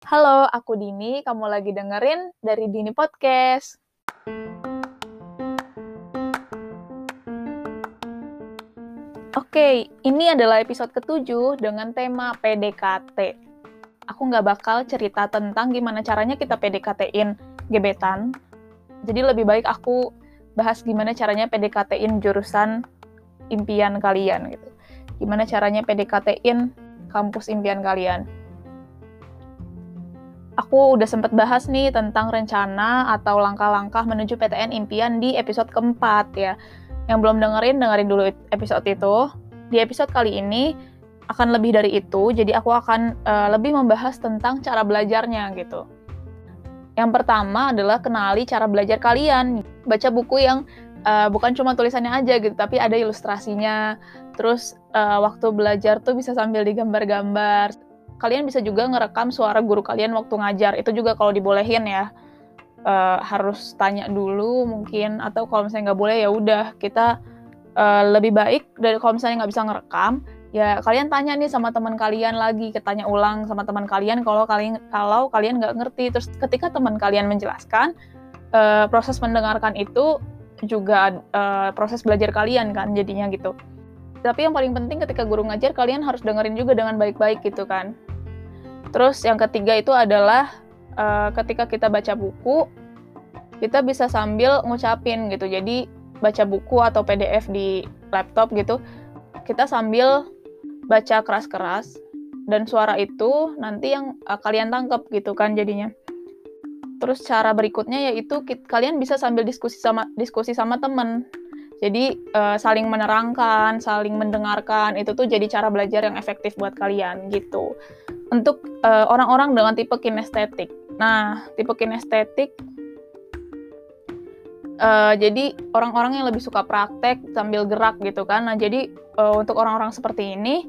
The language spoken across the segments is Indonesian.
Halo, aku Dini. Kamu lagi dengerin dari Dini Podcast. Oke, ini adalah episode ketujuh dengan tema PDKT. Aku nggak bakal cerita tentang gimana caranya kita PDKT-in gebetan. Jadi lebih baik aku bahas gimana caranya PDKT-in jurusan impian kalian gitu. Gimana caranya PDKT-in kampus impian kalian. Aku udah sempet bahas nih tentang rencana atau langkah-langkah menuju PTN impian di episode keempat ya. Yang belum dengerin, dengerin dulu episode itu. Di episode kali ini akan lebih dari itu, jadi aku akan uh, lebih membahas tentang cara belajarnya gitu. Yang pertama adalah kenali cara belajar kalian. Baca buku yang uh, bukan cuma tulisannya aja gitu, tapi ada ilustrasinya. Terus uh, waktu belajar tuh bisa sambil digambar-gambar. Kalian bisa juga ngerekam suara guru kalian waktu ngajar. Itu juga kalau dibolehin ya. Uh, harus tanya dulu mungkin atau kalau misalnya nggak boleh ya udah kita uh, lebih baik dari kalau misalnya nggak bisa ngerekam ya kalian tanya nih sama teman kalian lagi, ketanya ulang sama teman kalian kalau kalian kalau kalian nggak ngerti. Terus ketika teman kalian menjelaskan, uh, proses mendengarkan itu juga uh, proses belajar kalian kan jadinya gitu. Tapi yang paling penting ketika guru ngajar kalian harus dengerin juga dengan baik-baik gitu kan. Terus yang ketiga itu adalah uh, ketika kita baca buku kita bisa sambil ngucapin gitu. Jadi baca buku atau PDF di laptop gitu kita sambil baca keras-keras dan suara itu nanti yang uh, kalian tangkap gitu kan jadinya. Terus cara berikutnya yaitu kita, kalian bisa sambil diskusi sama diskusi sama temen. Jadi uh, saling menerangkan, saling mendengarkan itu tuh jadi cara belajar yang efektif buat kalian gitu. Untuk uh, orang-orang dengan tipe kinestetik. Nah, tipe kinestetik uh, jadi orang-orang yang lebih suka praktek sambil gerak gitu kan. Nah, jadi uh, untuk orang-orang seperti ini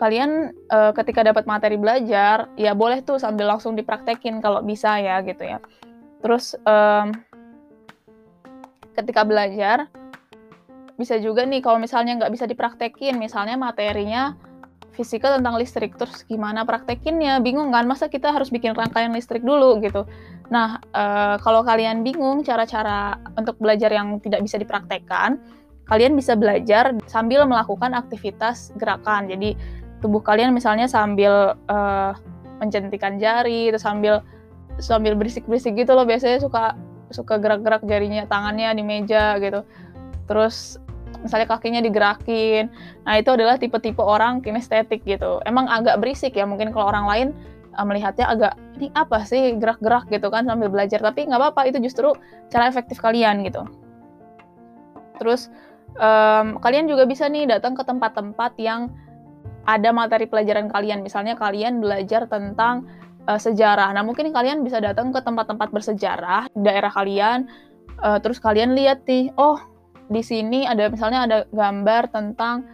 kalian uh, ketika dapat materi belajar ya boleh tuh sambil langsung dipraktekin kalau bisa ya gitu ya terus um, ketika belajar bisa juga nih kalau misalnya nggak bisa dipraktekin misalnya materinya fisika tentang listrik terus gimana praktekinnya bingung kan masa kita harus bikin rangkaian listrik dulu gitu nah uh, kalau kalian bingung cara-cara untuk belajar yang tidak bisa dipraktekkan kalian bisa belajar sambil melakukan aktivitas gerakan. Jadi tubuh kalian misalnya sambil uh, menjentikan jari, terus sambil sambil berisik-berisik gitu loh biasanya suka suka gerak-gerak jarinya tangannya di meja gitu. Terus misalnya kakinya digerakin. Nah, itu adalah tipe-tipe orang kinestetik gitu. Emang agak berisik ya, mungkin kalau orang lain uh, melihatnya agak ini apa sih gerak-gerak gitu kan sambil belajar, tapi nggak apa-apa itu justru cara efektif kalian gitu. Terus um, kalian juga bisa nih datang ke tempat-tempat yang ada materi pelajaran kalian. Misalnya kalian belajar tentang uh, sejarah. Nah, mungkin kalian bisa datang ke tempat-tempat bersejarah daerah kalian. Uh, terus kalian lihat nih, oh di sini ada misalnya ada gambar tentang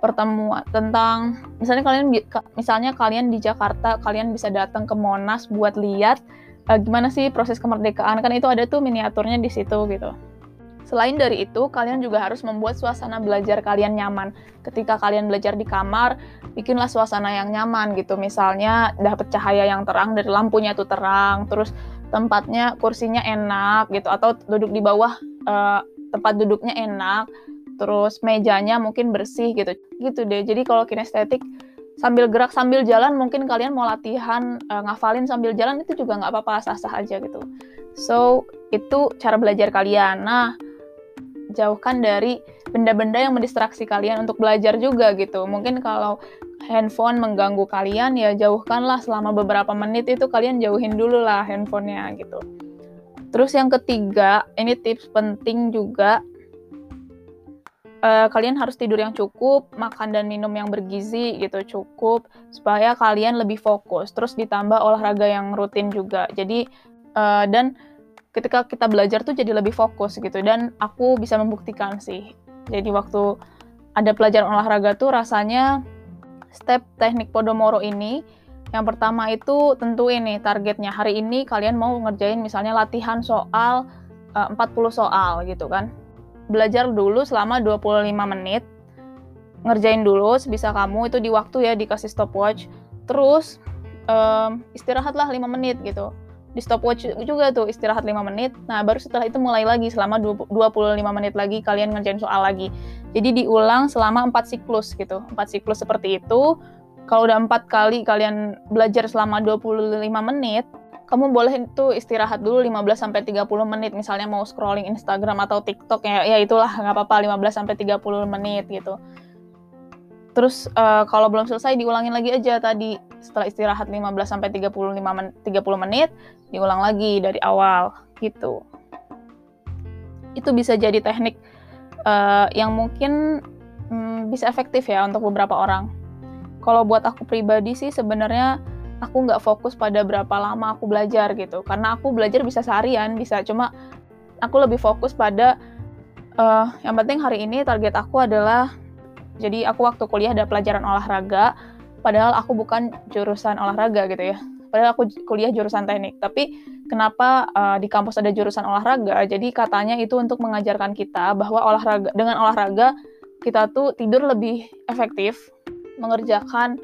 pertemuan tentang misalnya kalian misalnya kalian di Jakarta kalian bisa datang ke Monas buat lihat uh, gimana sih proses kemerdekaan kan itu ada tuh miniaturnya di situ gitu. Selain dari itu, kalian juga harus membuat suasana belajar kalian nyaman. Ketika kalian belajar di kamar, bikinlah suasana yang nyaman gitu. Misalnya dapat cahaya yang terang dari lampunya tuh terang, terus tempatnya kursinya enak gitu atau duduk di bawah uh, tempat duduknya enak, terus mejanya mungkin bersih gitu. Gitu deh. Jadi kalau kinestetik sambil gerak sambil jalan mungkin kalian mau latihan uh, ngafalin sambil jalan itu juga nggak apa-apa sah-sah aja gitu. So, itu cara belajar kalian. Nah, jauhkan dari benda-benda yang mendistraksi kalian untuk belajar juga gitu. Mungkin kalau handphone mengganggu kalian ya jauhkanlah selama beberapa menit itu kalian jauhin dulu lah handphonenya gitu. Terus yang ketiga, ini tips penting juga uh, kalian harus tidur yang cukup, makan dan minum yang bergizi gitu cukup supaya kalian lebih fokus. Terus ditambah olahraga yang rutin juga. Jadi uh, dan ketika kita belajar tuh jadi lebih fokus gitu dan aku bisa membuktikan sih jadi waktu ada pelajaran olahraga tuh rasanya step teknik Podomoro ini yang pertama itu tentu ini targetnya hari ini kalian mau ngerjain misalnya latihan soal uh, 40 soal gitu kan. Belajar dulu selama 25 menit. Ngerjain dulu sebisa kamu itu di waktu ya dikasih stopwatch. Terus um, istirahatlah 5 menit gitu. Di stopwatch juga tuh istirahat 5 menit. Nah baru setelah itu mulai lagi selama 25 menit lagi kalian ngerjain soal lagi. Jadi diulang selama 4 siklus gitu. 4 siklus seperti itu kalau udah empat kali kalian belajar selama 25 menit kamu boleh itu istirahat dulu 15 sampai 30 menit misalnya mau scrolling Instagram atau TikTok ya ya itulah nggak apa-apa 15 sampai 30 menit gitu. Terus uh, kalau belum selesai diulangin lagi aja tadi setelah istirahat 15 sampai 35 men 30 menit diulang lagi dari awal gitu. Itu bisa jadi teknik uh, yang mungkin um, bisa efektif ya untuk beberapa orang. Kalau buat aku pribadi sih sebenarnya aku nggak fokus pada berapa lama aku belajar gitu. Karena aku belajar bisa seharian bisa. Cuma aku lebih fokus pada uh, yang penting hari ini target aku adalah jadi aku waktu kuliah ada pelajaran olahraga padahal aku bukan jurusan olahraga gitu ya. Padahal aku kuliah jurusan teknik. Tapi kenapa uh, di kampus ada jurusan olahraga? Jadi katanya itu untuk mengajarkan kita bahwa olahraga dengan olahraga kita tuh tidur lebih efektif mengerjakan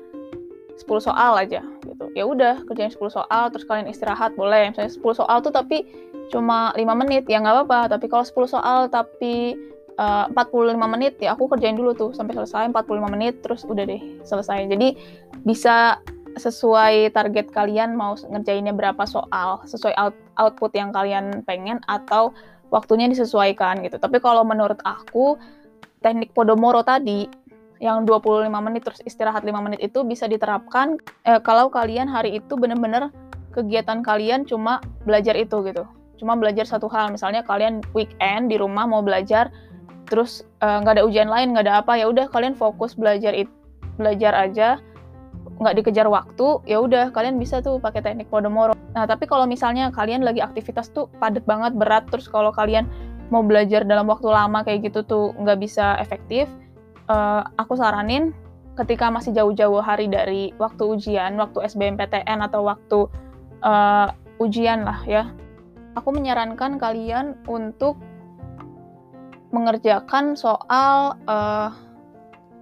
10 soal aja gitu. Ya udah kerjain 10 soal terus kalian istirahat boleh. Misalnya 10 soal tuh tapi cuma 5 menit ya nggak apa-apa. Tapi kalau 10 soal tapi uh, 45 menit ya aku kerjain dulu tuh. Sampai selesai 45 menit terus udah deh selesai. Jadi bisa sesuai target kalian mau ngerjainnya berapa soal sesuai out output yang kalian pengen atau waktunya disesuaikan gitu. Tapi kalau menurut aku teknik Podomoro tadi yang 25 menit terus istirahat 5 menit itu bisa diterapkan eh, kalau kalian hari itu bener-bener kegiatan kalian cuma belajar itu gitu. Cuma belajar satu hal, misalnya kalian weekend di rumah mau belajar terus eh, nggak uh, ada ujian lain, nggak ada apa, ya udah kalian fokus belajar it, belajar aja nggak dikejar waktu, ya udah kalian bisa tuh pakai teknik Pomodoro. Nah, tapi kalau misalnya kalian lagi aktivitas tuh padat banget, berat, terus kalau kalian mau belajar dalam waktu lama kayak gitu tuh nggak bisa efektif, uh, aku saranin ketika masih jauh-jauh hari dari waktu ujian, waktu SBMPTN atau waktu uh, ujian lah ya, aku menyarankan kalian untuk mengerjakan soal uh,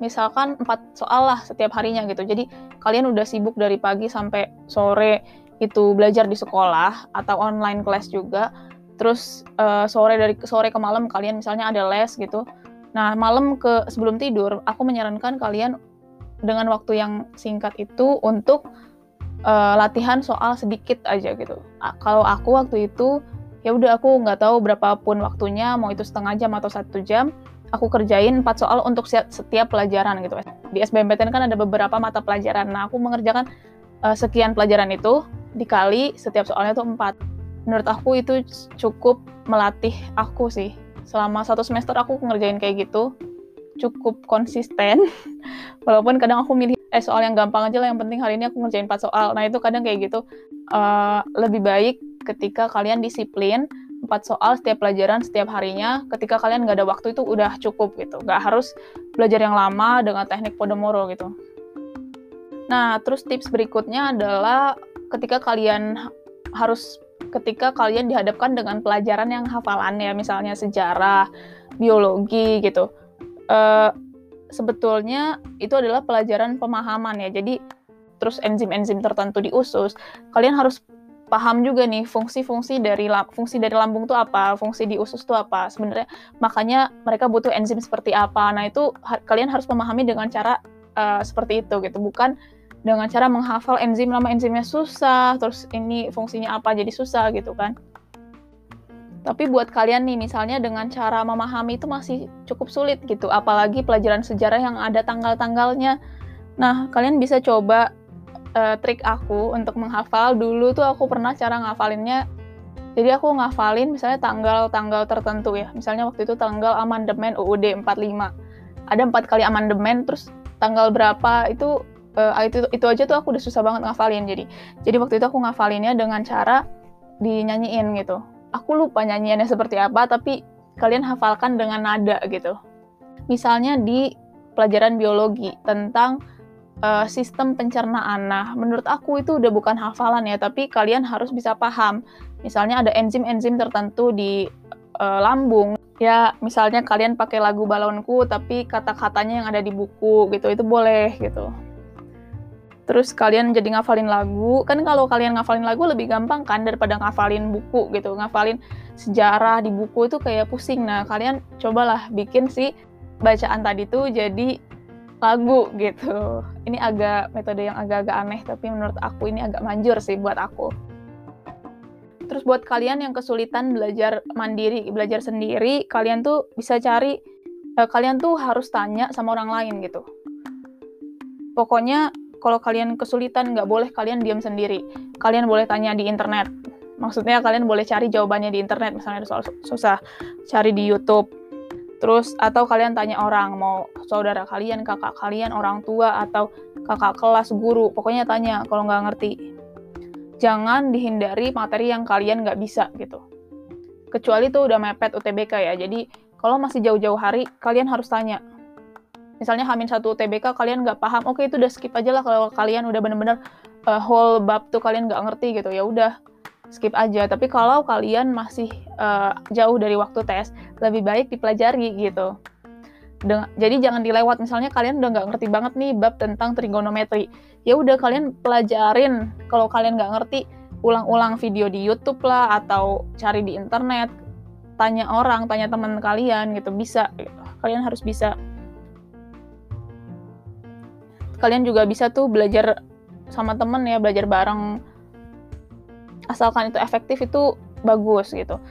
misalkan empat soal lah setiap harinya gitu. Jadi kalian udah sibuk dari pagi sampai sore itu belajar di sekolah atau online kelas juga. Terus uh, sore dari sore ke malam kalian misalnya ada les gitu Nah, malam ke sebelum tidur, aku menyarankan kalian dengan waktu yang singkat itu untuk uh, latihan soal sedikit aja gitu. Kalau aku waktu itu ya udah aku nggak tahu berapapun waktunya, mau itu setengah jam atau satu jam, aku kerjain empat soal untuk setiap pelajaran gitu. Di SBMPTN kan ada beberapa mata pelajaran. Nah, aku mengerjakan uh, sekian pelajaran itu dikali setiap soalnya tuh empat. Menurut aku itu cukup melatih aku sih selama satu semester aku ngerjain kayak gitu cukup konsisten. Walaupun kadang aku milih eh soal yang gampang aja lah yang penting hari ini aku ngerjain 4 soal. Nah itu kadang kayak gitu. Uh, lebih baik ketika kalian disiplin 4 soal setiap pelajaran setiap harinya ketika kalian nggak ada waktu itu udah cukup gitu. Nggak harus belajar yang lama dengan teknik Podomoro gitu. Nah terus tips berikutnya adalah ketika kalian harus ketika kalian dihadapkan dengan pelajaran yang hafalan ya misalnya sejarah, biologi gitu. Uh, sebetulnya itu adalah pelajaran pemahaman ya. Jadi terus enzim-enzim tertentu di usus, kalian harus paham juga nih fungsi-fungsi dari fungsi dari lambung itu apa, fungsi di usus itu apa. Sebenarnya makanya mereka butuh enzim seperti apa. Nah, itu ha kalian harus memahami dengan cara uh, seperti itu gitu, bukan dengan cara menghafal enzim nama enzimnya susah, terus ini fungsinya apa jadi susah gitu kan. Tapi buat kalian nih misalnya dengan cara memahami itu masih cukup sulit gitu, apalagi pelajaran sejarah yang ada tanggal-tanggalnya. Nah, kalian bisa coba uh, trik aku untuk menghafal. Dulu tuh aku pernah cara ngafalinnya jadi aku ngafalin misalnya tanggal-tanggal tertentu ya. Misalnya waktu itu tanggal amandemen UUD 45. Ada empat kali amandemen, terus tanggal berapa itu uh, itu itu aja tuh aku udah susah banget ngafalin jadi jadi waktu itu aku ngafalinnya dengan cara dinyanyiin gitu. Aku lupa nyanyiannya seperti apa tapi kalian hafalkan dengan nada gitu. Misalnya di pelajaran biologi tentang uh, sistem pencernaan. Nah menurut aku itu udah bukan hafalan ya tapi kalian harus bisa paham. Misalnya ada enzim-enzim tertentu di uh, lambung. Ya misalnya kalian pakai lagu balonku tapi kata-katanya yang ada di buku gitu itu boleh gitu terus kalian jadi ngafalin lagu. Kan kalau kalian ngafalin lagu lebih gampang kan daripada ngafalin buku gitu. Ngafalin sejarah di buku itu kayak pusing. Nah kalian cobalah bikin si bacaan tadi tuh jadi lagu gitu. Ini agak metode yang agak-agak aneh tapi menurut aku ini agak manjur sih buat aku. Terus buat kalian yang kesulitan belajar mandiri belajar sendiri kalian tuh bisa cari eh, kalian tuh harus tanya sama orang lain gitu. Pokoknya kalau kalian kesulitan nggak boleh kalian diam sendiri. Kalian boleh tanya di internet. Maksudnya kalian boleh cari jawabannya di internet misalnya ada soal susah cari di YouTube. Terus atau kalian tanya orang mau saudara kalian kakak kalian orang tua atau kakak kelas guru pokoknya tanya kalau nggak ngerti. Jangan dihindari materi yang kalian nggak bisa gitu. Kecuali tuh udah mepet UTBK ya jadi kalau masih jauh-jauh hari kalian harus tanya misalnya Hamin satu TBK kalian nggak paham oke itu udah skip aja lah kalau kalian udah bener-bener uh, whole bab tuh kalian nggak ngerti gitu ya udah skip aja. Tapi kalau kalian masih uh, jauh dari waktu tes lebih baik dipelajari gitu. Deng jadi jangan dilewat misalnya kalian udah nggak ngerti banget nih bab tentang trigonometri ya udah kalian pelajarin. Kalau kalian nggak ngerti ulang-ulang video di YouTube lah atau cari di internet tanya orang tanya teman kalian gitu bisa. Kalian harus bisa kalian juga bisa tuh belajar sama temen ya belajar bareng. Asalkan itu efektif itu bagus gitu.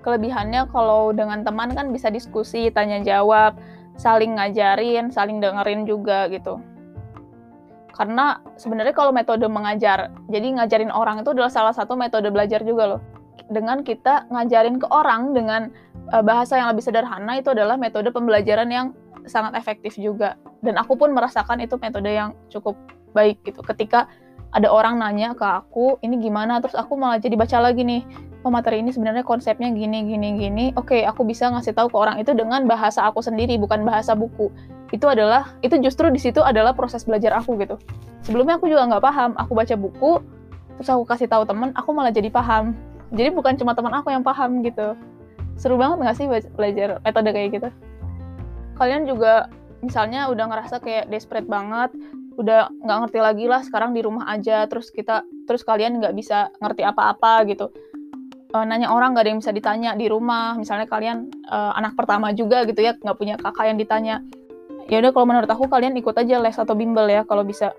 Kelebihannya kalau dengan teman kan bisa diskusi tanya jawab saling ngajarin saling dengerin juga gitu. Karena sebenarnya kalau metode mengajar jadi ngajarin orang itu adalah salah satu metode belajar juga loh. Dengan kita ngajarin ke orang dengan uh, bahasa yang lebih sederhana itu adalah metode pembelajaran yang sangat efektif juga. Dan aku pun merasakan itu metode yang cukup baik gitu. Ketika ada orang nanya ke aku ini gimana? Terus aku malah jadi baca lagi nih oh materi ini sebenarnya konsepnya gini gini gini. Oke aku bisa ngasih tahu ke orang itu dengan bahasa aku sendiri bukan bahasa buku. Itu adalah itu justru di situ adalah proses belajar aku gitu. Sebelumnya aku juga nggak paham. Aku baca buku terus aku kasih tahu temen aku malah jadi paham. Jadi bukan cuma teman aku yang paham gitu. Seru banget nggak sih belajar metode kayak gitu kalian juga misalnya udah ngerasa kayak desperate banget udah nggak ngerti lagi lah sekarang di rumah aja terus kita terus kalian nggak bisa ngerti apa-apa gitu. Uh, nanya orang nggak ada yang bisa ditanya di rumah misalnya kalian uh, anak pertama juga gitu ya nggak punya kakak yang ditanya. Ya udah kalau menurut aku kalian ikut aja les atau bimbel ya kalau bisa.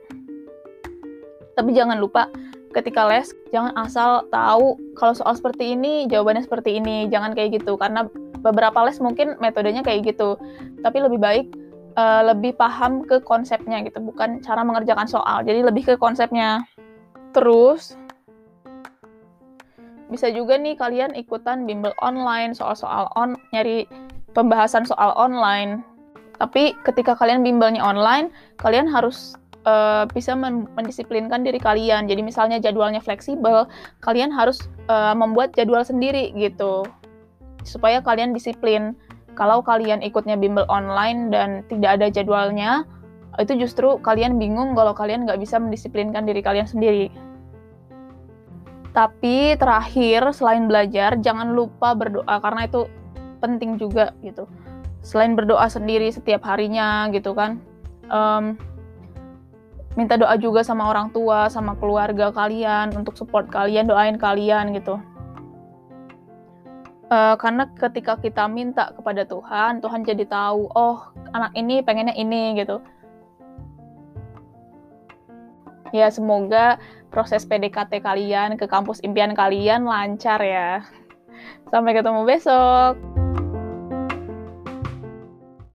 Tapi jangan lupa ketika les jangan asal tahu kalau soal seperti ini jawabannya seperti ini jangan kayak gitu karena beberapa les mungkin metodenya kayak gitu. Tapi lebih baik uh, lebih paham ke konsepnya gitu bukan cara mengerjakan soal. Jadi lebih ke konsepnya. Terus bisa juga nih kalian ikutan bimbel online soal-soal on nyari pembahasan soal online. Tapi ketika kalian bimbelnya online kalian harus uh, bisa mendisiplinkan diri kalian. Jadi misalnya jadwalnya fleksibel kalian harus uh, membuat jadwal sendiri gitu supaya kalian disiplin. Kalau kalian ikutnya bimbel online dan tidak ada jadwalnya, itu justru kalian bingung kalau kalian nggak bisa mendisiplinkan diri kalian sendiri. Tapi terakhir, selain belajar, jangan lupa berdoa karena itu penting juga gitu. Selain berdoa sendiri setiap harinya gitu kan, um, minta doa juga sama orang tua, sama keluarga kalian untuk support kalian, doain kalian gitu. Uh, karena ketika kita minta kepada Tuhan, Tuhan jadi tahu, oh anak ini pengennya ini gitu. Ya semoga proses PDKT kalian ke kampus impian kalian lancar ya. Sampai ketemu besok.